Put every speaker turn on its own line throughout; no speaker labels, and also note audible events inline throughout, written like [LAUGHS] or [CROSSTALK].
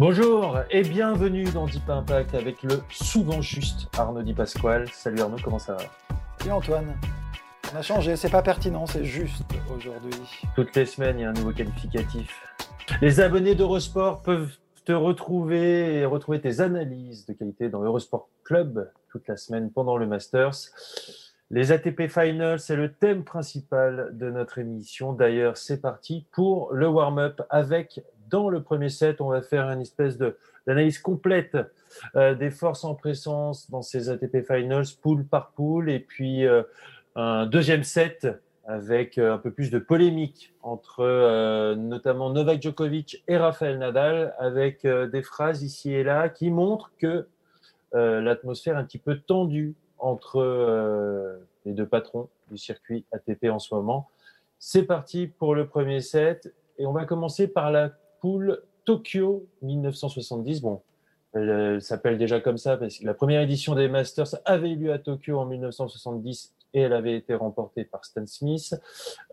Bonjour et bienvenue dans Deep Impact avec le souvent juste Arnaud Di Pasquale. Salut Arnaud, comment ça va?
Salut Antoine. On a changé, c'est pas pertinent, c'est juste aujourd'hui.
Toutes les semaines, il y a un nouveau qualificatif. Les abonnés d'Eurosport peuvent te retrouver et retrouver tes analyses de qualité dans Eurosport Club toute la semaine pendant le Masters. Les ATP Finals, c'est le thème principal de notre émission. D'ailleurs, c'est parti pour le warm-up avec, dans le premier set, on va faire une espèce d'analyse complète euh, des forces en présence dans ces ATP Finals, poule par poule, et puis euh, un deuxième set avec euh, un peu plus de polémique entre notamment Novak Djokovic et Rafael Nadal, avec des phrases ici et là qui montrent que l'atmosphère est un petit peu tendue entre les deux patrons du circuit ATP en ce moment. C'est parti pour le premier set et on va commencer par la Tokyo 1970. Bon, elle, s'appelle déjà comme ça parce que la première édition des Masters avait eu lieu à Tokyo en 1970 et elle avait été remportée par Stan Smith,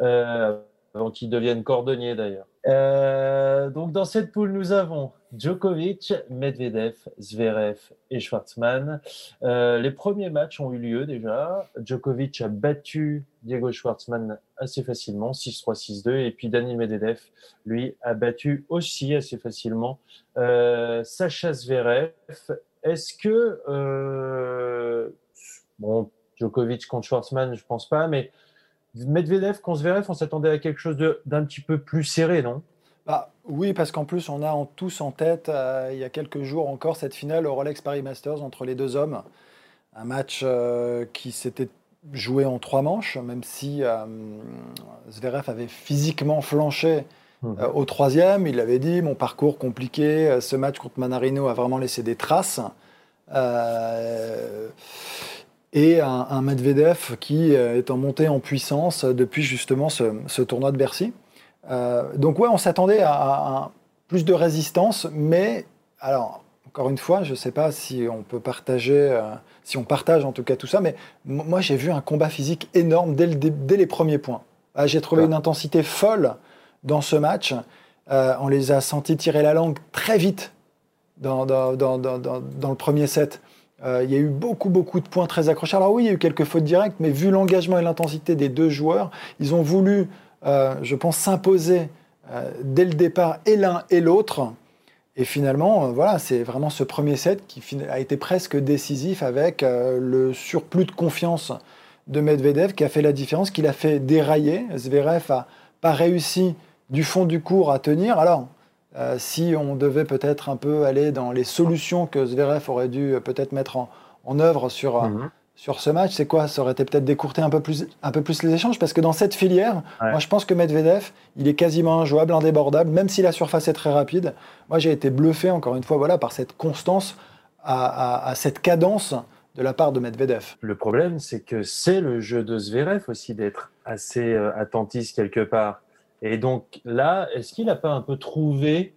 euh, avant qu'il devienne cordonnier d'ailleurs. Euh, donc dans cette poule, nous avons Djokovic, Medvedev, Zverev et Schwartzmann. Euh, les premiers matchs ont eu lieu déjà. Djokovic a battu Diego Schwartzmann assez facilement, 6-3, 6-2. Et puis Daniel Medvedev, lui, a battu aussi assez facilement euh, Sacha Zverev. Est-ce que... Euh, bon, Djokovic contre Schwartzmann, je pense pas, mais Medvedev contre Zverev, on s'attendait à quelque chose d'un petit peu plus serré, non?
Bah, Oui, parce qu'en plus, on a en, tous en tête, euh, il y a quelques jours encore, cette finale au Rolex Paris Masters entre les deux hommes. Un match euh, qui s'était joué en trois manches, même si euh, Zverev avait physiquement flanché mhm. au troisième. Il avait dit, mon parcours compliqué, ce match contre Manarino a vraiment laissé des traces et un, Medvedev qui euh, est en montée en puissance depuis justement ce, tournoi de Bercy. Euh, donc ouais, on s'attendait à, plus de résistance, mais alors encore une fois, je ne sais pas si on peut partager, euh, si on partage en tout cas tout ça, mais moi j'ai vu un combat physique énorme dès, les premiers points. Ah, j'ai trouvé une intensité folle dans ce match. on les a sentis tirer la langue très vite dans, dans, dans, dans le premier set. Euh, il y a eu beaucoup, beaucoup de points très accrochés. Alors oui, il y a eu quelques fautes directes, mais vu l'engagement et l'intensité des deux joueurs, ils ont voulu, euh, je pense, s'imposer euh, dès le départ et l'un et l'autre. Et finalement, voilà, c'est vraiment ce premier set qui a été presque décisif avec le surplus de confiance de Medvedev qui a fait la différence, qui l'a fait dérailler. Zverev n'a pas réussi du fond du cours à tenir. Alors, euh, si on devait peut-être un peu aller dans les solutions que Zverev aurait dû euh, peut-être mettre en, œuvre sur, euh, mhm. sur ce match, c'est quoi? Ça aurait été peut-être d'écourter un, peu plus, un peu plus les échanges? Parce que dans cette filière, moi je pense que Medvedev, il est quasiment injouable, indébordable, même si la surface est très rapide. Moi j'ai été bluffé, encore une fois, voilà, par cette constance, à, cette cadence de la part de Medvedev.
Le problème, c'est que c'est le jeu de Zverev aussi d'être assez attentiste quelque part. Et donc là, est-ce qu'il n'a pas un peu trouvé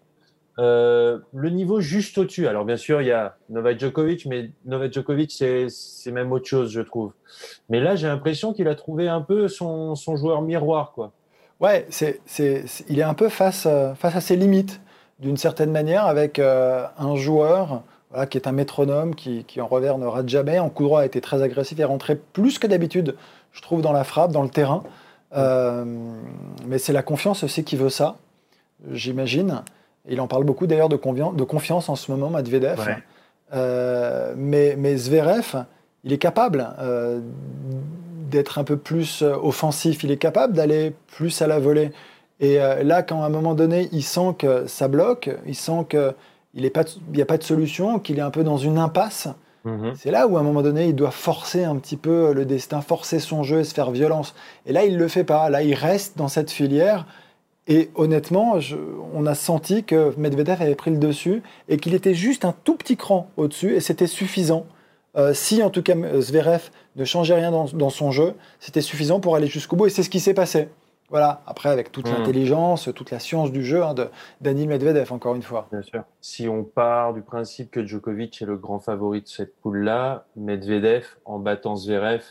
euh, le niveau juste au-dessus? Alors bien sûr, il y a Novak Djokovic, mais Novak Djokovic, c'est même autre chose, je trouve. Mais là, j'ai l'impression qu'il a trouvé un peu son, son, joueur miroir, quoi.
Ouais, c'est, il est un peu face, euh, face à ses limites, d'une certaine manière, avec euh, un joueur qui est un métronome, qui, qui, en revers ne rate jamais. En coup droit, a été très agressif et rentré plus que d'habitude, je trouve, dans la frappe, dans le terrain. Euh, mais c'est la confiance aussi qui veut ça, j'imagine. Il en parle beaucoup d'ailleurs de, de, confiance en ce moment, Medvedev. Euh, mais, mais, Zverev, il est capable euh, d'être un peu plus offensif, il est capable d'aller plus à la volée. Et là, quand à un moment donné, il sent que ça bloque, il sent qu'il n'y a pas de solution, qu'il est un peu dans une impasse, Mhm. C'est là où, à un moment donné, il doit forcer un petit peu le destin, forcer son jeu et se faire violence. Et là, il ne le fait pas. Là, il reste dans cette filière. Et honnêtement, on a senti que Medvedev avait pris le dessus et qu'il était juste un tout petit cran au-dessus et c'était suffisant. Euh, si en tout cas Zverev ne changeait rien dans son jeu, c'était suffisant pour aller jusqu'au bout et c'est ce qui s'est passé. Voilà, après avec toute hmm. l'intelligence, toute la science du jeu hein, de Daniel Medvedev, encore une fois.
Bien sûr. Si on part du principe que Djokovic est le grand favori de cette poule-là, Medvedev, en battant Zverev,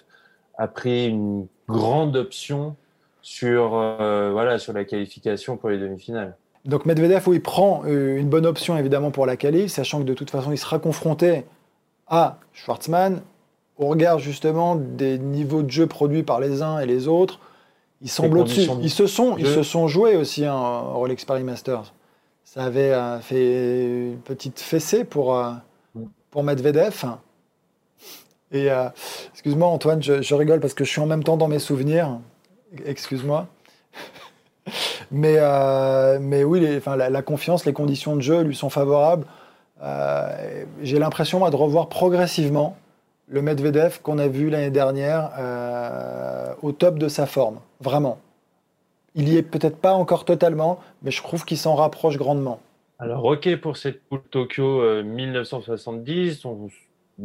a pris une grande option sur, euh, voilà, sur la qualification pour les demi-finales.
Donc Medvedev, oui, prend euh, une bonne option évidemment pour la qualif, sachant que de toute façon, il sera confronté à Schwartzmann, au regard justement des niveaux de jeu produits par les uns et les autres ils semblent au-dessus. Ils se sont, ils se sont joués aussi hein, au Rolex Paris Masters. Ça avait euh, fait une petite fessée pour, euh, pour Medvedev. Et euh, excuse-moi Antoine, je, rigole parce que je suis en même temps dans mes souvenirs. Excuse-moi. [LAUGHS] mais, mais oui, enfin, la, la, confiance, les conditions de jeu lui sont favorables. J'ai l'impression de revoir progressivement le Medvedev qu'on a vu l'année dernière euh, au top de sa forme, vraiment. Il y est peut-être pas encore totalement, mais je trouve qu'il s'en rapproche grandement.
Alors, ok pour cette poule Tokyo 1970, euh, on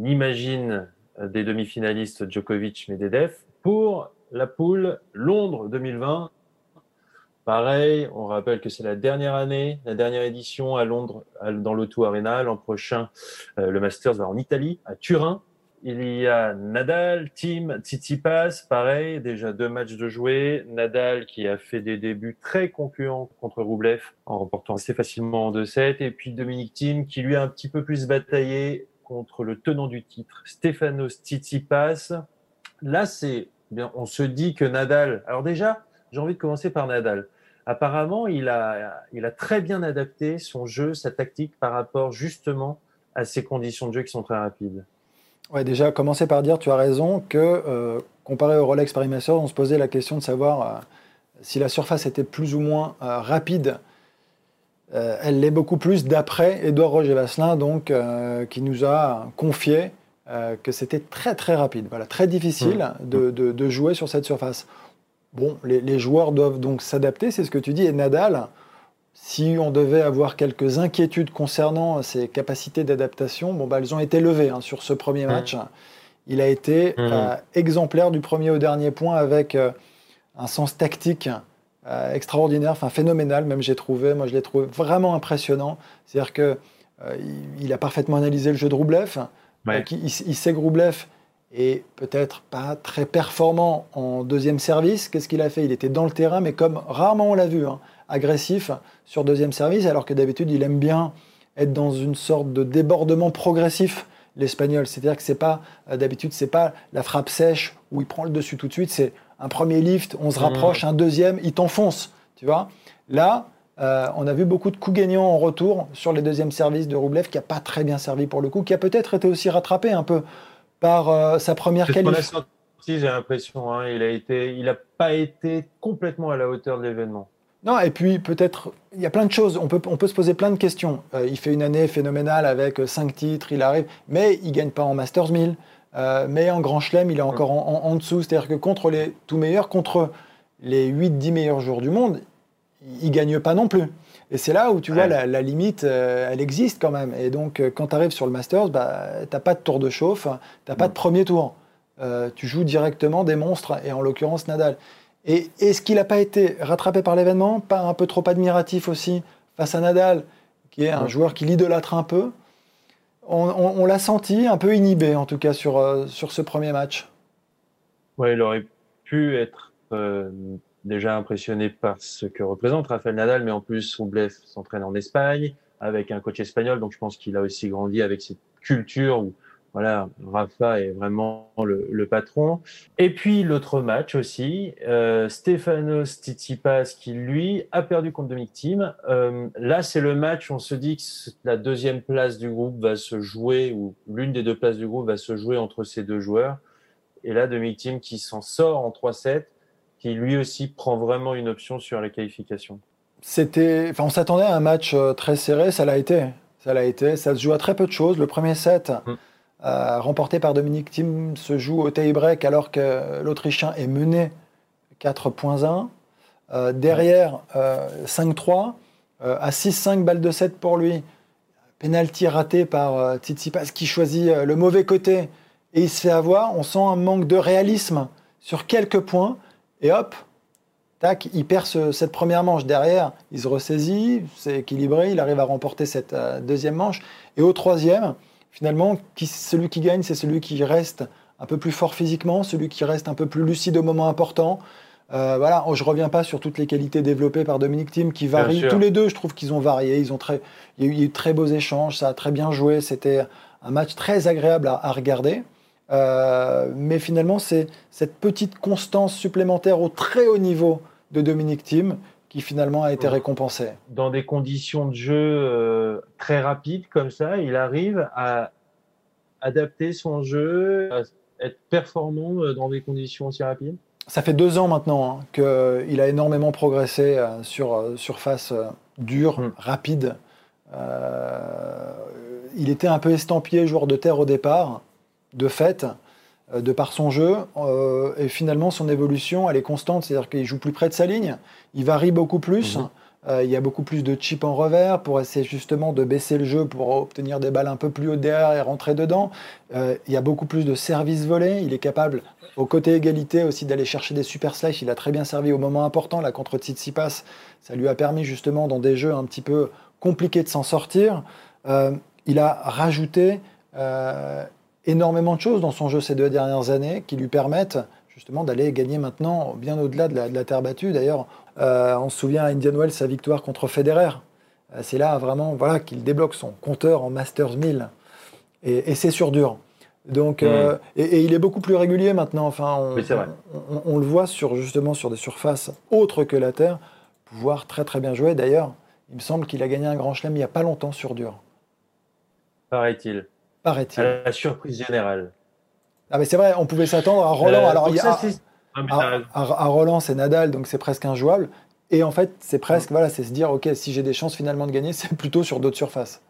imagine euh, des demi-finalistes Djokovic-Medvedev. Pour la poule Londres 2020, pareil, on rappelle que c'est la dernière année, la dernière édition à Londres dans l'Auto Arena. L'an prochain, le Masters va en Italie, à Turin. Il y a Nadal, Tim, Tsitsipas, pareil, déjà deux matchs de jouer. Nadal qui a fait des débuts très concluants contre Roublev en remportant assez facilement en 2-7. Et puis Dominique Thiem qui lui a un petit peu plus bataillé contre le tenant du titre, Stefanos Tsitsipas. Là, c'est bien, on se dit que Nadal. Alors déjà, j'ai envie de commencer par Nadal. Apparemment, il a, il a très bien adapté son jeu, sa tactique par rapport justement à ces conditions de jeu qui sont très rapides.
Ouais, déjà, commencer par dire, tu as raison, que euh, comparé au Rolex Paris on se posait la question de savoir euh, si la surface était plus ou moins euh, rapide. elle l'est beaucoup plus d'après Edouard Roger Vasselin, donc, qui nous a confié que c'était très très rapide, voilà, très difficile mmh. de, de, jouer sur cette surface. Bon, les, les joueurs doivent donc s'adapter, c'est ce que tu dis, et Nadal, si on devait avoir quelques inquiétudes concernant ses capacités d'adaptation, bon, bah, elles ont été levées hein, sur ce premier match. Il a été mmh. euh, exemplaire du premier au dernier point avec euh, un sens tactique euh, extraordinaire, enfin phénoménal même j'ai trouvé. Moi je l'ai trouvé vraiment impressionnant. C'est-à-dire que il, a parfaitement analysé le jeu de Roublev. il, sait que Roublev est peut-être pas très performant en deuxième service. Qu'est-ce qu'il a fait? Il était dans le terrain, mais comme rarement on l'a vu. Hein, agressif sur deuxième service, alors que d'habitude, il aime bien être dans une sorte de débordement progressif, l'espagnol. C'est-à-dire que c'est pas, euh, d'habitude, c'est pas la frappe sèche où il prend le dessus tout de suite, c'est un premier lift, on se rapproche, mmh. un deuxième, il t'enfonce, tu vois. Là, euh, on a vu beaucoup de coups gagnants en retour sur les deuxièmes services de Roublev, qui a pas très bien servi pour le coup, qui a peut-être été aussi rattrapé un peu par euh, sa première qualif.
J'ai l'impression, hein, il a été, il n'a pas été complètement à la hauteur de l'événement.
Non, et puis peut-être, il y a plein de choses, on peut, on peut se poser plein de questions. Euh, il fait une année phénoménale avec euh, cinq titres, il arrive, mais il gagne pas en Masters 1000, euh, mais en Grand Chelem, il est encore en, dessous. C'est-à-dire que contre les tout meilleurs, contre les 8-10 meilleurs joueurs du monde, il gagne pas non plus. Et c'est là où tu vois la, limite, elle existe quand même. Et donc, quand tu arrives sur le Masters, bah, tu n'as pas de tour de chauffe, tu n'as pas de premier tour. tu joues directement des monstres, et en l'occurrence Nadal. Et est-ce qu'il n'a pas été rattrapé par l'événement Pas un peu trop admiratif aussi face à Nadal, qui est un joueur qui l'idolâtre un peu? On, l'a senti un peu inhibé, en tout cas, sur, euh, sur ce premier match.
Oui, il aurait pu être euh, déjà impressionné par ce que représente Rafael Nadal, mais en plus, Roublev s'entraîne en Espagne avec un coach espagnol, donc je pense qu'il a aussi grandi avec cette culture où voilà, Rafa est vraiment le, patron. Et puis l'autre match aussi, euh, Stefanos Tsitsipas qui lui a perdu contre Dominic Thiem. Euh, là, c'est le match, on se dit que la deuxième place du groupe va se jouer, ou l'une des deux places du groupe va se jouer entre ces deux joueurs. Et là, Dominic Thiem qui s'en sort en 3-7, qui lui aussi prend vraiment une option sur la qualification.
C'était, enfin, on s'attendait à un match euh, très serré, ça l'a été. Ça l'a été. Ça se joue à très peu de choses. Le premier set. Hum. Remporté par Dominique Thiem, se joue au tie-break alors que l'Autrichien est mené 4.1. derrière, 5-3. à 6-5 balles de 7 pour lui. Penalty raté par Tsitsipas qui choisit le mauvais côté et il se fait avoir. On sent un manque de réalisme sur quelques points. Et hop, tac, il perd cette première manche. Derrière, il se ressaisit, c'est équilibré, il arrive à remporter cette euh, deuxième manche. Et au troisième, finalement, celui qui gagne, c'est celui qui reste un peu plus fort physiquement, celui qui reste un peu plus lucide au moment important. Euh, voilà, je reviens pas sur toutes les qualités développées par Dominique Thiem qui varient. Tous les deux, je trouve qu'ils ont varié. Ils ont très, il y a eu très beaux échanges, ça a très bien joué. C'était un match très agréable à regarder. Euh, mais finalement, c'est cette petite constance supplémentaire au très haut niveau de Dominique Thiem qui finalement a été récompensée.
Dans des conditions de jeu euh, très rapides comme ça, il arrive à adapter son jeu, à être performant euh, dans des conditions aussi rapides
Ça fait deux ans maintenant hein, qu'il a énormément progressé sur surface dure, hmm. rapide. il était un peu estampillé joueur de terre au départ de fait, euh, de par son jeu. Euh, et finalement, son évolution, elle est constante. C'est-à-dire qu'il joue plus près de sa ligne. Il varie beaucoup plus. Mhm. Euh, il y a beaucoup plus de chips en revers pour essayer justement de baisser le jeu pour obtenir des balles un peu plus haut derrière et rentrer dedans. il y a beaucoup plus de services volés. Il est capable, au côté égalité aussi, d'aller chercher des super slices. Il a très bien servi au moment important. Là, contre Tsitsipas, ça lui a permis justement dans des jeux un petit peu compliqués de s'en sortir. il a rajouté énormément de choses dans son jeu ces deux dernières années qui lui permettent justement d'aller gagner maintenant bien au-delà de, la, terre battue. D'ailleurs, euh, on se souvient à Indian Wells sa victoire contre Federer. Euh, c'est là vraiment voilà, qu'il débloque son compteur en Masters 1000. Et, c'est sur dur. Donc, euh, et, il est beaucoup plus régulier maintenant. Enfin, on, le voit sur, justement sur des surfaces autres que la terre, pouvoir très très bien jouer. D'ailleurs, il me semble qu'il a gagné un grand chelem il n'y a pas longtemps sur dur.
Paraît-il
paraît-il.
la surprise générale.
Ah mais c'est vrai, on pouvait s'attendre à Roland. Euh, alors il y a, à, Roland, c'est Nadal, donc c'est presque injouable. Et en fait, c'est presque, voilà, c'est se dire, ok, si j'ai des chances finalement de gagner, [LAUGHS] c'est plutôt sur d'autres surfaces.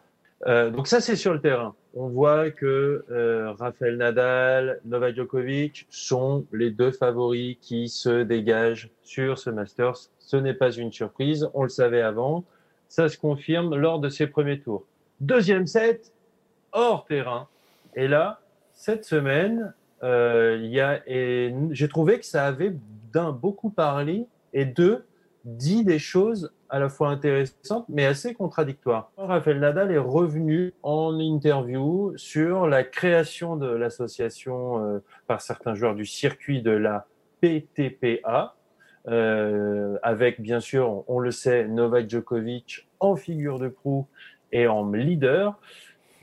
Euh, donc ça, c'est sur le terrain. On voit que euh, Rafael Nadal, Novak Djokovic sont les deux favoris qui se dégagent sur ce Masters. Ce n'est pas une surprise, on le savait avant. Ça se confirme lors de ces premiers tours. Deuxième set, hors terrain. Et là, cette semaine, euh, j'ai trouvé que ça avait d'un beaucoup parlé et deux dit des choses à la fois intéressantes mais assez contradictoires. Raphaël Nadal est revenu en interview sur la création de l'association euh, par certains joueurs du circuit de la PTPA, euh, avec bien sûr, on le sait, Novak Djokovic en figure de proue et en leader.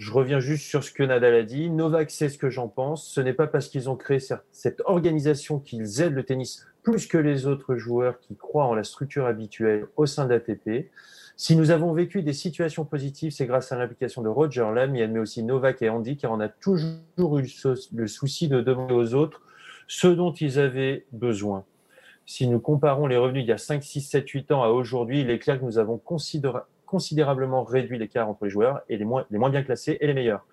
Je reviens juste sur ce que Nadal a dit. Novak sait ce que j'en pense. Ce n'est pas parce qu'ils ont créé cette organisation qu'ils aident le tennis plus que les autres joueurs qui croient en la structure habituelle au sein de l'ATP. Si nous avons vécu des situations positives, c'est grâce à l'implication de Roger Lam. Admet aussi Novak et Andy, car on a toujours eu le souci de demander aux autres ce dont ils avaient besoin. Si nous comparons les revenus d'il y a 5, 6, 7, 8 ans à aujourd'hui, il est clair que nous avons considéré considérablement réduit l'écart entre les joueurs et les moins, bien classés et les meilleurs.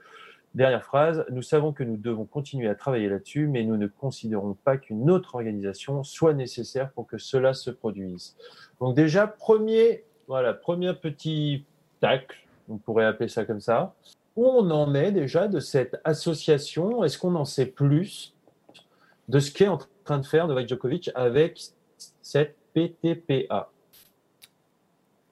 Dernière phrase, nous savons que nous devons continuer à travailler là-dessus, mais nous ne considérons pas qu'une autre organisation soit nécessaire pour que cela se produise. Donc déjà, premier, voilà, premier petit tacle, on pourrait appeler ça comme ça. Où on en est déjà de cette association Est-ce qu'on en sait plus de ce qu'est en train de faire Novak Djokovic avec cette PTPA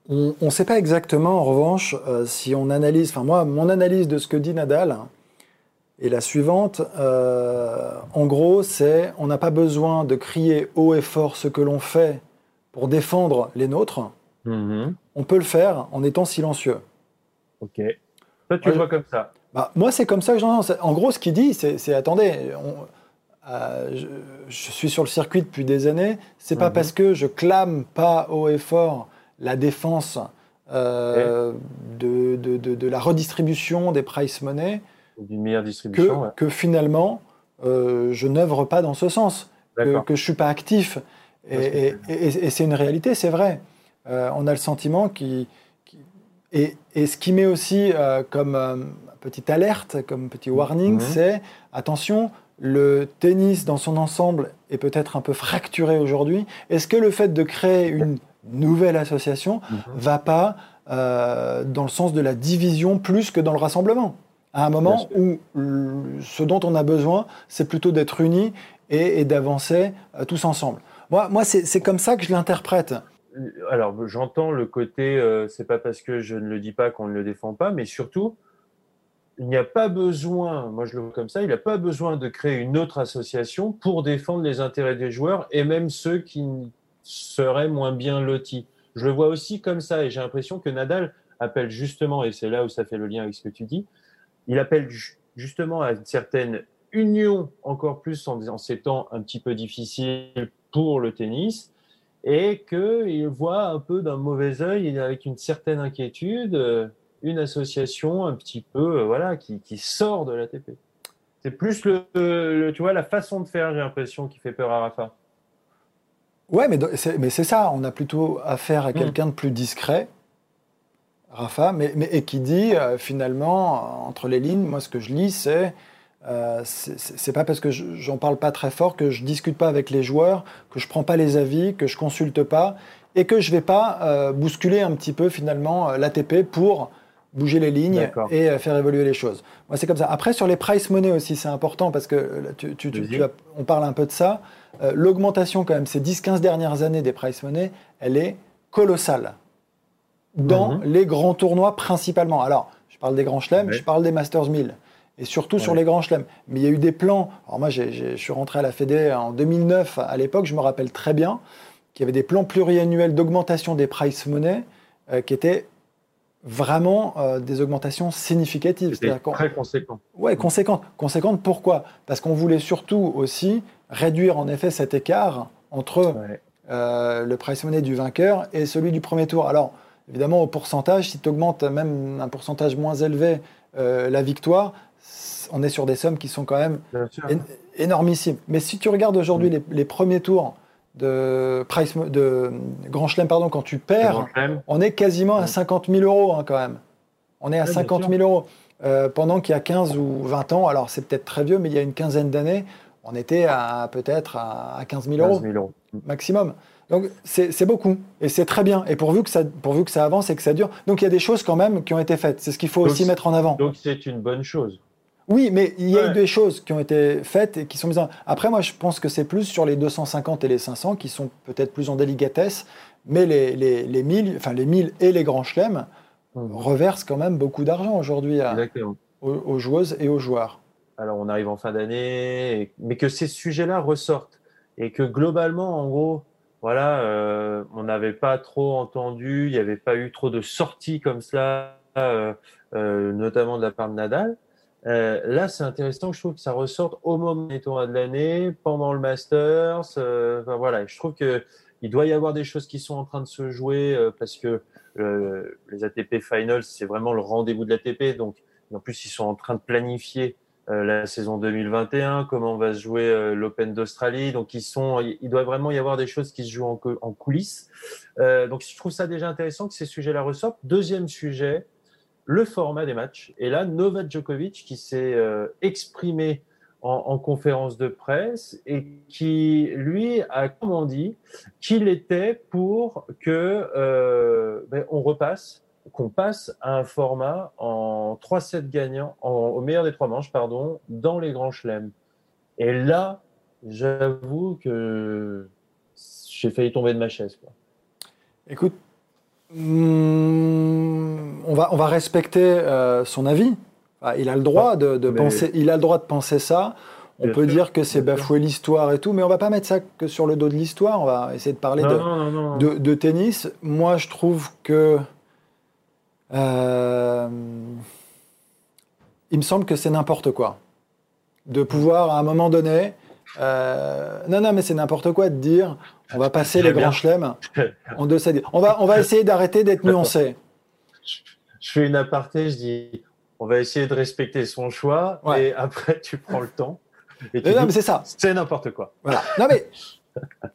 on ne sait pas exactement, en revanche, euh, si on analyse, enfin moi, mon analyse de ce que dit Nadal est la suivante. Euh, en gros, c'est on n'a pas besoin de crier haut et fort ce que l'on fait pour défendre les nôtres. Mm-hmm. On peut le faire en étant silencieux.
Ok. Toi, tu le vois comme ça.
Bah, moi, c'est comme ça que j'entends. En gros, ce qu'il dit, c'est attendez, euh, je, suis sur le circuit depuis des années. C'est pas mm-hmm. parce que je clame pas haut et fort la défense euh, de, de, la redistribution des price money
d'une meilleure distribution,
que, finalement euh, je n'œuvre pas dans ce sens, que, je ne suis pas actif. Et, c'est une réalité, c'est vrai. Euh, on a le sentiment qu'il Et, et, ce qui met aussi comme petite alerte, comme petit warning, mhm. c'est attention, le tennis dans son ensemble est peut-être un peu fracturé aujourd'hui. Est-ce que le fait de créer une nouvelle association mhm. va pas euh, dans le sens de la division plus que dans le rassemblement À un moment où ce dont on a besoin, c'est plutôt d'être unis et, d'avancer euh, tous ensemble. Moi, moi c'est comme ça que je l'interprète.
Alors, j'entends le côté, euh, c'est pas parce que je ne le dis pas qu'on ne le défend pas, mais surtout, il n'y a pas besoin, moi je le vois comme ça, il n'y a pas besoin de créer une autre association pour défendre les intérêts des joueurs et même ceux qui seraient moins bien lotis. Je le vois aussi comme ça et j'ai l'impression que Nadal appelle justement, et c'est là où ça fait le lien avec ce que tu dis, il appelle justement à une certaine union encore plus en, ces temps un petit peu difficiles pour le tennis et qu'il voit un peu d'un mauvais œil avec une certaine inquiétude euh, une association un petit peu euh, voilà qui, sort de l'ATP. C'est plus le, tu vois la façon de faire j'ai l'impression qui fait peur à Rafa.
Ouais mais c'est, mais c'est ça on a plutôt affaire à hmm. quelqu'un de plus discret Rafa mais, mais et qui dit euh, finalement entre les lignes moi ce que je lis c'est euh, c'est pas parce que j'en parle pas très fort que je discute pas avec les joueurs, que je prends pas les avis, que je consulte pas et que je vais pas euh, bousculer un petit peu finalement l'ATP pour bouger les lignes et faire évoluer les choses. Moi, c'est comme ça. Après, sur les price money aussi, c'est important parce que tu, on parle un peu de ça. L'augmentation, quand même, ces 10-15 dernières années des price money, elle est colossale dans mhm. les grands tournois principalement. Alors, je parle des grands chelems, je parle des Masters 1000 et surtout sur les grands chelems. Mais il y a eu des plans. Alors moi, je suis rentré à la Fédé en 2009. À l'époque, je me rappelle très bien qu'il y avait des plans pluriannuels d'augmentation des price money euh, qui étaient vraiment euh, des augmentations significatives.
C'était très conséquent.
Ouais, conséquentes. Conséquentes pourquoi? Parce qu'on voulait surtout aussi réduire en effet cet écart entre euh, le price money du vainqueur et celui du premier tour. Alors, évidemment, au pourcentage, si tu augmentes même un pourcentage moins élevé la victoire, on est sur des sommes qui sont quand même énormissimes. Mais si tu regardes aujourd'hui mm. les, premiers tours de, price, de Grand Chelem, pardon, quand tu perds, on est quasiment à 50 mm. 000 euros hein, quand même. On est à 50 000 euros. Euh, pendant qu'il y a 15 ou 20 ans, alors c'est peut-être très vieux, mais il y a une quinzaine d'années, on était à peut-être à 15 000 euros, maximum. Donc c'est beaucoup et c'est très bien. Et pourvu que, ça, pourvu que ça avance et que ça dure. Donc il y a des choses quand même qui ont été faites. C'est ce qu'il faut aussi mettre en avant.
Donc c'est une bonne chose.
Oui, mais il y a eu des choses qui ont été faites et qui sont mises en... Après, moi, je pense que c'est plus sur les 250 et les 500 qui sont peut-être plus en délicatesse, mais les, les, les 1000, enfin les 1000 et les grands chelems mmh. reversent quand même beaucoup d'argent aujourd'hui aux, joueuses et aux joueurs.
Alors, on arrive en fin d'année, mais que ces sujets-là ressortent et que globalement, en gros, voilà, euh, on n'avait pas trop entendu, il n'y avait pas eu trop de sorties comme cela, euh, euh, notamment de la part de Nadal. Euh, là, c'est intéressant. Je trouve que ça ressorte au moment des tournois de l'année, pendant le Masters. Euh, enfin, voilà, je trouve que il doit y avoir des choses qui sont en train de se jouer euh, parce que les ATP Finals, c'est vraiment le rendez-vous de l'ATP. Donc, en plus, ils sont en train de planifier la saison 2021, comment va se jouer l'Open d'Australie. Donc, ils sont, il doit vraiment y avoir des choses qui se jouent en, en coulisses. donc, je trouve ça déjà intéressant que ces sujets-là ressortent. Deuxième sujet, le format des matchs. Et là, Novak Djokovic qui s'est euh, exprimé en, conférence de presse et qui, lui, a comment dit qu'il était pour que euh, ben, on repasse, qu'on passe à un format en 3-7 gagnants, au meilleur des trois manches, pardon, dans les grands chelems. Et là, j'avoue que j'ai failli tomber de ma chaise.
Écoute, Hmm, on, va, on va respecter euh, son avis. il a le droit de, penser. Il a le droit de penser ça. On peut dire que c'est bafouer l'histoire et tout, mais on va pas mettre ça que sur le dos de l'histoire. On va essayer de parler de, tennis. Moi, je trouve que euh, il me semble que c'est n'importe quoi de pouvoir à un moment donné. Euh, non, non, mais c'est n'importe quoi de dire on va passer les grands chelems [LAUGHS] en deux On va, on va essayer d'arrêter d'être nuancé.
Je fais une aparté, je dis on va essayer de respecter son choix et après tu prends le temps.
non, mais c'est ça.
C'est n'importe quoi.
Voilà. Non, mais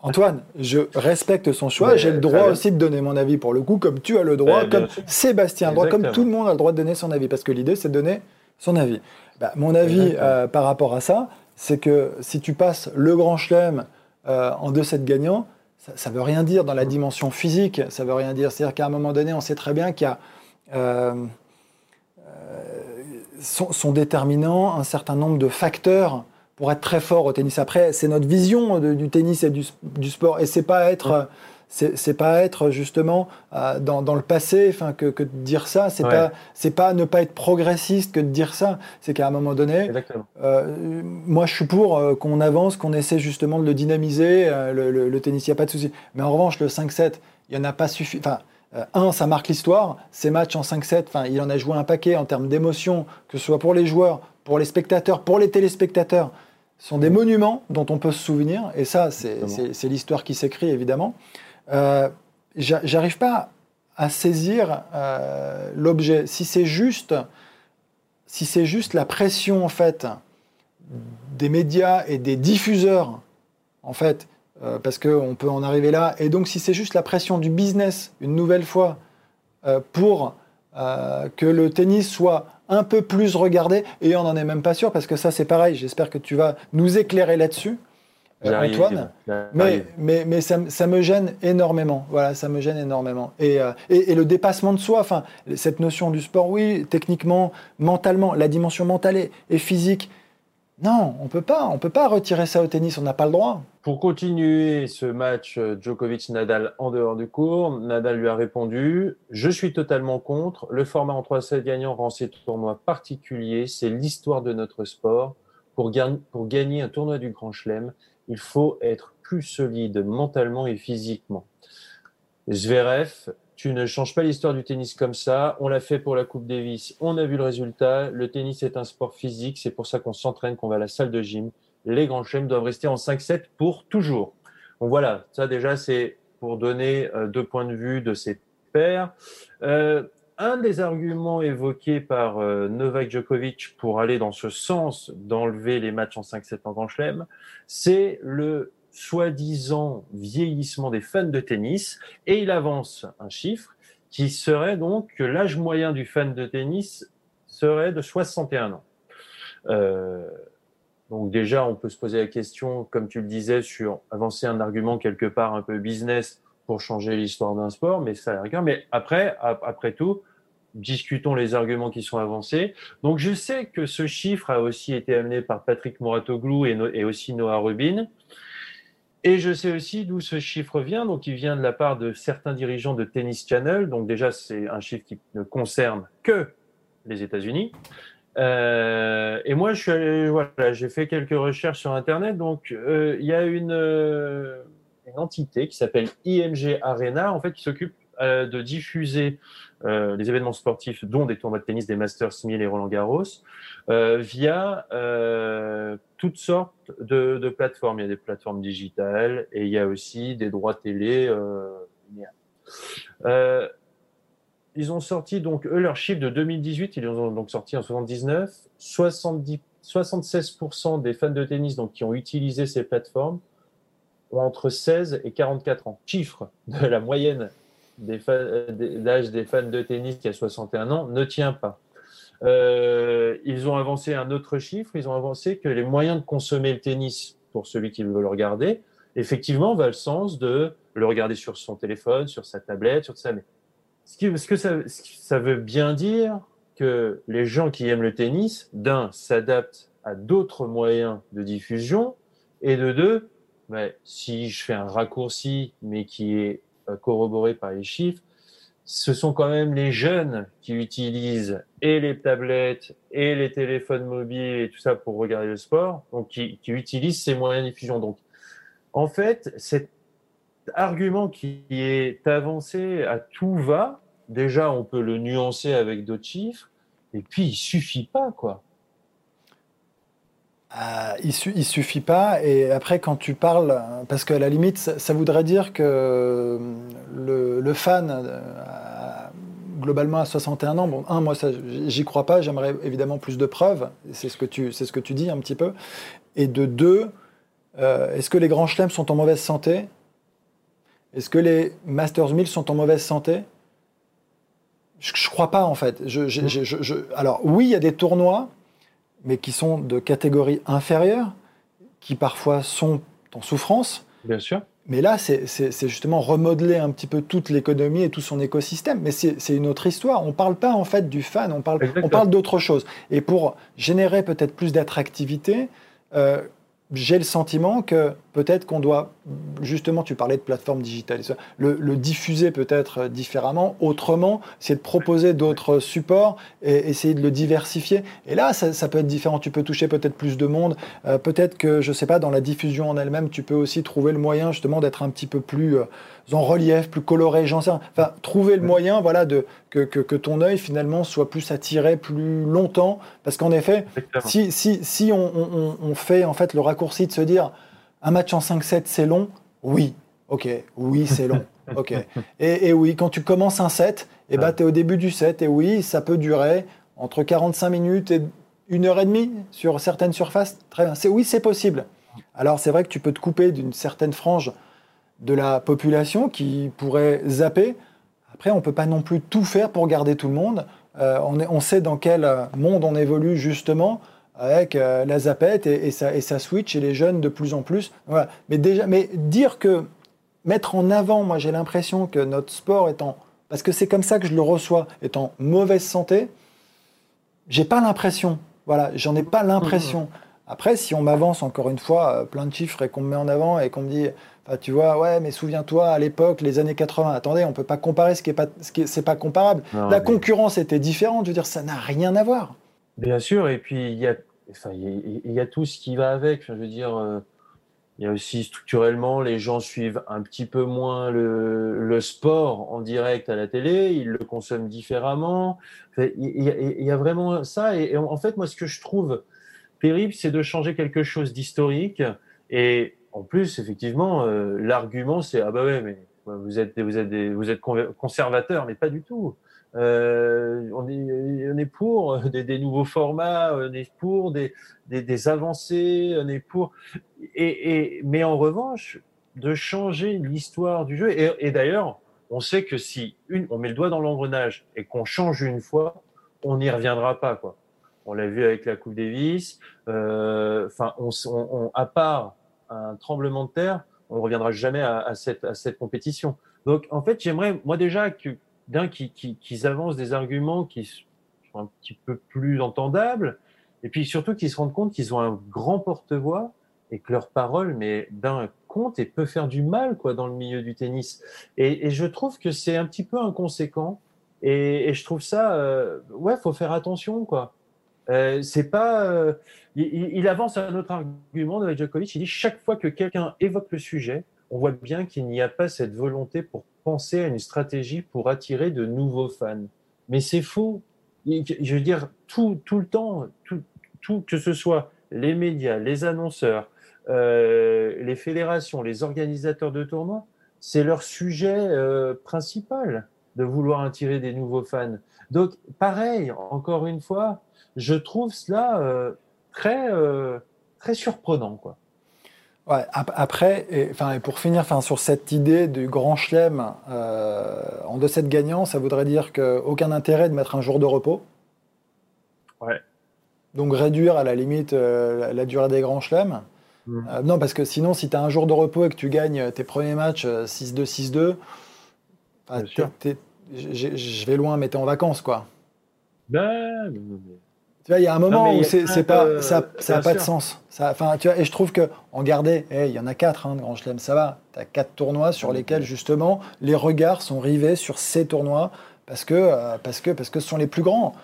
Antoine, je respecte son choix. J'ai le droit aussi de donner mon avis pour le coup, comme tu as le droit, comme Sébastien a le droit, comme tout le monde a le droit de donner son avis, parce que l'idée, c'est de donner son avis. Bah, mon avis euh, par rapport à ça, c'est que si tu passes le Grand Chelem euh, en 2-7 gagnants, ça ne veut rien dire dans la dimension physique, ça veut rien dire. C'est-à-dire qu'à un moment donné, on sait très bien qu'il y a euh, sont, déterminants un certain nombre de facteurs pour être très fort au tennis. Après, c'est notre vision du tennis et du, sport, et c'est pas être, c'est pas être justement euh, dans, le passé, enfin que, de dire ça. C'est pas, c'est pas ne pas être progressiste que de dire ça. C'est qu'à un moment donné, euh, moi je suis pour euh, qu'on avance, qu'on essaie justement de le dynamiser. Le, tennis, il n'y a pas de souci. Mais en revanche, le 5-7, il y en a pas suffi. Enfin, un, ça marque l'histoire. Ces matchs en 5-7, enfin, il en a joué un paquet en termes d'émotion, que ce soit pour les joueurs, pour les spectateurs, pour les téléspectateurs sont des monuments dont on peut se souvenir, et ça, c'est l'histoire qui s'écrit, évidemment. Euh, J'arrive pas à saisir euh, l'objet. Si c'est juste, si c'est juste la pression, en fait, des médias et des diffuseurs, en fait, euh, parce qu'on peut en arriver là, et donc si c'est juste la pression du business, une nouvelle fois, pour que le tennis soit un peu plus regardé, et on n'en est même pas sûr, parce que ça c'est pareil, j'espère que tu vas nous éclairer là-dessus, Antoine, mais, mais, mais ça, ça, me gêne énormément, voilà, ça me gêne énormément. Et, euh, et, le dépassement de soi, enfin, cette notion du sport, oui, techniquement, mentalement, la dimension mentale et, et physique, non, on peut pas, on peut pas retirer ça au tennis, on n'a pas le droit.
Pour continuer ce match euh, Djokovic-Nadal en dehors du cours, Nadal lui a répondu Je suis totalement contre. Le format en 3-7 gagnant rend ces tournois particuliers. C'est l'histoire de notre sport. Pour, pour gagner un tournoi du Grand Chelem, il faut être plus solide mentalement et physiquement. Zverev, tu ne changes pas l'histoire du tennis comme ça. On l'a fait pour la Coupe Davis. On a vu le résultat. Le tennis est un sport physique. C'est pour ça qu'on s'entraîne, qu'on va à la salle de gym. Les grands chelems doivent rester en 5-7 pour toujours. Donc voilà, ça déjà, c'est pour donner euh, deux points de vue de ces pairs. Euh, un des arguments évoqués par euh, Novak Djokovic pour aller dans ce sens d'enlever les matchs en 5-7 en Grand Chelem, c'est le soi-disant vieillissement des fans de tennis et il avance un chiffre qui serait donc que l'âge moyen du fan de tennis serait de 61 ans. Euh, donc déjà, on peut se poser la question, comme tu le disais, sur avancer un argument quelque part un peu business pour changer l'histoire d'un sport, mais ça rien. Mais après, après tout, discutons les arguments qui sont avancés. Donc je sais que ce chiffre a aussi été amené par Patrick Moratoglou et, et aussi Noah Rubin. Et je sais aussi d'où ce chiffre vient. Donc, il vient de la part de certains dirigeants de Tennis Channel. Donc, déjà, c'est un chiffre qui ne concerne que les États-Unis. Euh, et moi, voilà, j'ai fait quelques recherches sur Internet. Donc, euh, il y a une, euh, une entité qui s'appelle IMG Arena, en fait, qui s'occupe euh, de diffuser euh, les événements sportifs, dont des tournois de tennis, des Masters 1000 et Roland Garros, euh, via toutes sortes de, plateformes. Il y a des plateformes digitales et il y a aussi des droits télé. ils ont sorti donc eux leur chiffre de 2018, ils ont donc sorti en 79, 70, 76% des fans de tennis donc qui ont utilisé ces plateformes ont entre 16 et 44 ans. Chiffre de la moyenne l'âge des fans de tennis qui a 61 ans ne tient pas. Euh, ils ont avancé un autre chiffre, ils ont avancé que les moyens de consommer le tennis pour celui qui veut le regarder, effectivement, va le sens de le regarder sur son téléphone, sur sa tablette, sur ça. Mais ce, que ça, veut bien dire que les gens qui aiment le tennis, d'un, s'adaptent à d'autres moyens de diffusion, et de deux, ben, si je fais un raccourci, mais qui est corroboré par les chiffres, ce sont quand même les jeunes qui utilisent et les tablettes et les téléphones mobiles et tout ça pour regarder le sport, donc qui, utilisent ces moyens de diffusion. Donc, en fait, cet argument qui est avancé à tout va, déjà, on peut le nuancer avec d'autres chiffres, et puis il suffit pas, quoi.
Euh, il, ne suffit pas. Et après, quand tu parles, parce qu'à la limite, ça, voudrait dire que le, fan, euh, globalement à 61 ans, bon, un, moi, j'y crois pas. J'aimerais évidemment plus de preuves. C'est ce que tu, c'est ce que tu dis un petit peu. Et de deux, Est-ce que les grands chelems sont en mauvaise santé? Est-ce que les Masters 1000 sont en mauvaise santé? Je, ne crois pas en fait. alors oui, il y a des tournois, mais qui sont de catégorie inférieure, qui parfois sont en souffrance.
Bien sûr.
Mais là, c'est justement remodeler un petit peu toute l'économie et tout son écosystème. Mais c'est une autre histoire. On ne parle pas en fait du fan, on parle, on parle d'autre chose. Et pour générer peut-être plus d'attractivité, euh, j'ai le sentiment que peut-être qu'on doit, justement, tu parlais de plateforme digitale, le, le diffuser peut-être différemment, autrement, c'est de proposer d'autres supports et essayer de le diversifier. Et là, ça, peut être différent. Tu peux toucher peut-être plus de monde. Euh, peut-être que, je sais pas, dans la diffusion en elle-même, tu peux aussi trouver le moyen justement d'être un petit peu plus euh, en relief, plus coloré, j'en sais Enfin, trouver le moyen, voilà, de, que, que, ton œil finalement soit plus attiré plus longtemps. Parce qu'en effet, si, si, si on, on, on, fait en fait le raccourci de se dire un match en 5-7, c'est long Oui, ok, oui, c'est long. [LAUGHS] ok. Et, et, oui, quand tu commences un set, et tu es au début du set, et oui, ça peut durer entre 45 minutes et une heure et demie sur certaines surfaces. Très bien. Oui, c'est possible. Alors, c'est vrai que tu peux te couper d'une certaine frange de la population qui pourrait zapper. Après, on ne peut pas non plus tout faire pour garder tout le monde. Euh, on, on, sait dans quel monde on évolue justement avec euh, la zapette et, et, ça switch et les jeunes de plus en plus. Voilà. Mais déjà, mais dire que mettre en avant, moi j'ai l'impression que notre sport est en, parce que c'est comme ça que je le reçois, est en mauvaise santé. J'ai pas l'impression. Voilà, j'en ai pas l'impression. Après, si on m'avance encore une fois euh, plein de chiffres et qu'on me met en avant et qu'on me dit, tu vois, ouais, mais souviens-toi à l'époque, les années 80. Attendez, on peut pas comparer ce qui est pas, ce qui c'est pas comparable. la concurrence était différente. Je veux dire, ça n'a rien à voir.
Bien sûr, et puis il y a, tout ce qui va avec. je veux dire, euh, il y a aussi structurellement, les gens suivent un petit peu moins le, sport en direct à la télé, ils le consomment différemment. il, y a, vraiment ça. Et, en fait, moi, ce que je trouve terrible, c'est de changer quelque chose d'historique. Et en plus, effectivement, euh, l'argument, c'est ah bah ouais, mais vous êtes conservateur, mais pas du tout. Euh, on, est, pour [LAUGHS] des, nouveaux formats, on est pour des, avancées, on est pour. Mais en revanche, de changer l'histoire du jeu. Et, d'ailleurs, on sait que si on met le doigt dans l'engrenage et qu'on change une fois, on n'y reviendra pas. On l'a vu avec la Coupe Davis. Euh, enfin, à part un tremblement de terre, on ne reviendra jamais à, cette, à cette compétition. Donc, en fait, j'aimerais, moi déjà, que d'un qu'ils qui, avancent des arguments qui sont un petit peu plus entendables, et puis surtout qu'ils se rendent compte qu'ils ont un grand porte-voix et que leur parole, mais d'un compte et peut faire du mal quoi dans le milieu du tennis. Et, je trouve que c'est un petit peu inconséquent. Et, et je trouve ça, euh, ouais, faut faire attention quoi. Euh, c'est pas, euh, il, il, avance un autre argument de Djokovic. Il dit chaque fois que quelqu'un évoque le sujet, on voit bien qu'il n'y a pas cette volonté pour penser à une stratégie pour attirer de nouveaux fans. Mais c'est faux. Je veux dire, tout, tout le temps, tout, tout, que ce soit les médias, les annonceurs, euh, les fédérations, les organisateurs de tournois, c'est leur sujet euh, principal de vouloir attirer des nouveaux fans. Donc, pareil, encore une fois, je trouve cela euh, très, très surprenant, quoi.
Ouais, après, et, enfin, et pour finir enfin, sur cette idée du grand chelem euh, en de cette gagnant, ça voudrait dire qu'aucun intérêt de mettre un jour de repos.
Ouais.
Donc réduire à la limite euh, la durée des grands chelems. Mmh. Euh, non, parce que sinon, si tu as un jour de repos et que tu gagnes tes premiers matchs 6-2, 6-2, je vais loin, mais tu es en vacances, quoi.
Ben,
tu vois, il y a un moment où c'est pas, ça n'a pas de sens. Ça, tu vois, et je trouve que en garder, il y en a quatre hein, de Grand Chelem, ça va. Tu as quatre tournois sur lesquels justement les regards sont rivés sur ces tournois parce que, euh, parce que, parce que ce sont les plus grands.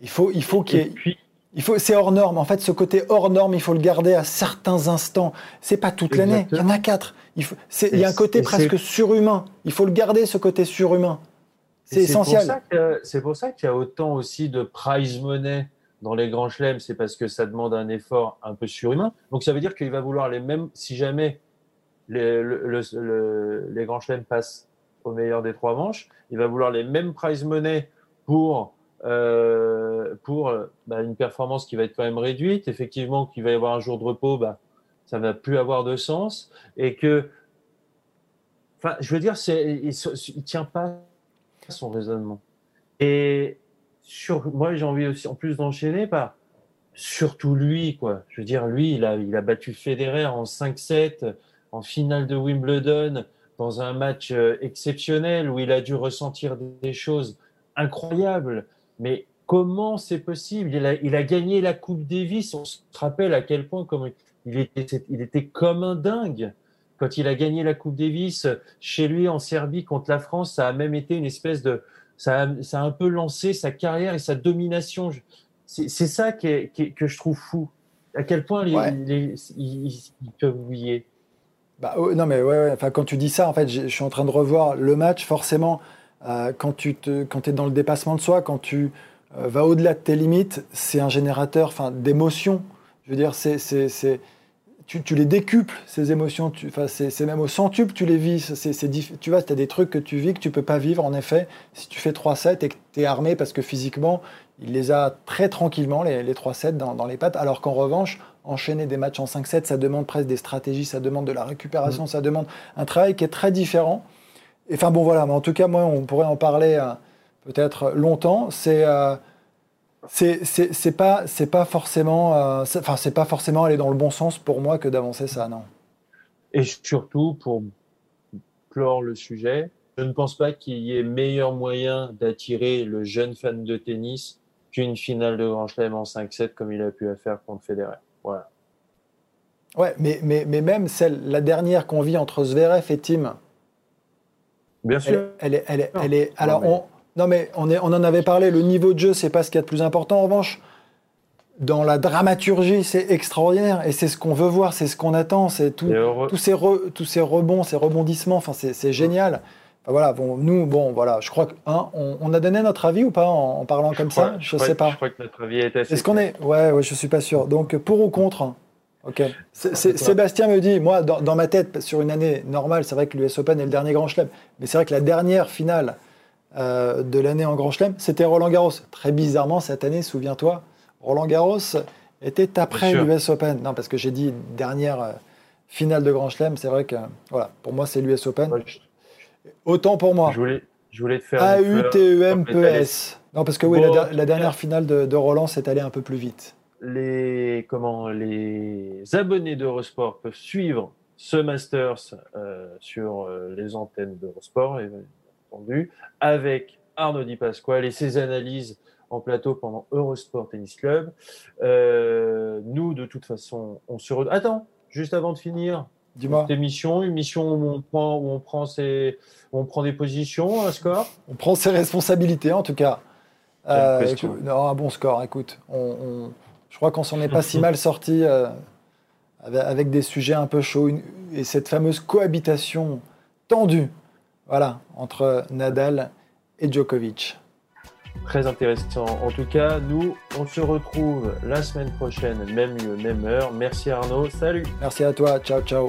Il faut, il faut qu'il y ait. Il faut, c'est hors norme. En fait, ce côté hors norme, il faut le garder à certains instants. C'est pas toute l'année. Il y en a quatre. Il, faut, il y a un côté presque surhumain. Il faut le garder, ce côté surhumain. C'est essentiel.
C'est pour ça qu'il y a autant aussi de prize money dans les grands chelems, c'est parce que ça demande un effort un peu surhumain. Donc ça veut dire qu'il va vouloir les mêmes, si jamais les, grands chelems passent au meilleur des trois manches, il va vouloir les mêmes prize money pour euh, pour bah, une performance qui va être quand même réduite. Effectivement, qu'il va y avoir un jour de repos, bah, ça va plus avoir de sens et que, enfin, je veux dire, il, il tient pas son raisonnement. Et sur, moi, j'ai envie aussi, en plus d'enchaîner par surtout lui, quoi. Je veux dire, lui, il a, il a battu Federer en 5-7, en finale de Wimbledon, dans un match euh, exceptionnel où il a dû ressentir des choses incroyables. Mais comment c'est possible? Il a, il a gagné la Coupe Davis. On se rappelle à quel point comme il, était, il était comme un dingue. Quand il a gagné la Coupe Davis chez lui en Serbie contre la France, ça a même été une espèce de... Ça a, ça a un peu lancé sa carrière et sa domination. C'est ça qui est, qui que je trouve fou. À quel point il, il, peut oublier.
Bah, oh, non, mais ouais, Enfin, quand tu dis ça, en fait, je suis en train de revoir le match. Forcément, euh, quand tu te, quand es dans le dépassement de soi, quand tu euh, vas au-delà de tes limites, c'est un générateur enfin, d'émotions. Je veux dire, c'est, c'est, tu, tu, les décuples, ces émotions. C'est, même au centuple tu les vis. Tu vois, tu as des trucs que tu vis que tu peux pas vivre, en effet, si tu fais 3-7 et que tu es armé parce que physiquement, il les a très tranquillement, les, les 3-7 dans, dans, les pattes. Alors qu'en revanche, enchaîner des matchs en 5-7, ça demande presque des stratégies, ça demande de la récupération, mmh. ça demande un travail qui est très différent. Enfin bon, voilà, mais en tout cas, moi, on pourrait en parler euh, peut-être longtemps. C'est. Euh, c'est pas c'est pas forcément euh, enfin c'est pas forcément aller dans le bon sens pour moi que d'avancer ça non.
Et surtout pour clore le sujet je ne pense pas qu'il y ait meilleur moyen d'attirer le jeune fan de tennis qu'une finale de Grand Chelem en 5-7 comme il a pu la faire contre Federer. Voilà.
Ouais mais mais, mais même celle la dernière qu'on vit entre Zverev et Tim
bien sûr.
elle, est elle est, elle est alors on non, mais on, est, on en avait parlé, le niveau de jeu, c'est pas ce qu'il y a de plus important. En revanche, dans la dramaturgie, c'est extraordinaire et c'est ce qu'on veut voir, c'est ce qu'on attend, c'est tout, tous, ces tous ces rebonds, ces rebondissements, enfin, c'est génial. voilà, bon, nous, bon, voilà, je crois qu'on on, a donné notre avis ou pas en, parlant comme ça? Je, sais pas.
Je crois que notre avis est assez.
Est-ce qu'on est Ouais, ouais, je suis pas sûr. Donc, pour ou contre Ok. Sébastien me dit, moi, dans, dans, ma tête, sur une année normale, c'est vrai que l'US Open est le dernier grand chelem, mais c'est vrai que la dernière finale euh, de l'année en Grand Chelem, c'était Roland Garros. Très bizarrement, cette année, souviens-toi, Roland Garros était après l'US Open. Non, parce que j'ai dit dernière euh, finale de Grand Chelem, c'est vrai que, voilà, pour moi, c'est l'US Open. Autant pour moi.
Je voulais, je voulais te faire.
A-U-T-E-M-P-S. Non, parce que oui, la, dernière finale de, Roland s'est allée un peu plus vite.
Les, comment, les abonnés d'Eurosport peuvent suivre ce Masters euh, sur les antennes d'Eurosport avec Arnaud Di Pasquale et ses analyses en plateau pendant Eurosport Tennis Club. Euh, nous, de toute façon, on se... Re... Attends, juste avant de finir, Dis-moi. émission, une mission où on prend, où on prend, ses, où on prend des positions, un score?
On prend ses responsabilités, en tout cas. Euh, non, un bon score, écoute. On, je crois qu'on s'en est pas si [LAUGHS] mal sorti euh, avec des sujets un peu chauds et cette fameuse cohabitation tendue voilà, entre Nadal et Djokovic.
Très intéressant. En tout cas, nous, on se retrouve la semaine prochaine, même lieu, même heure. Merci Arnaud. Salut.
Merci à toi. Ciao, ciao.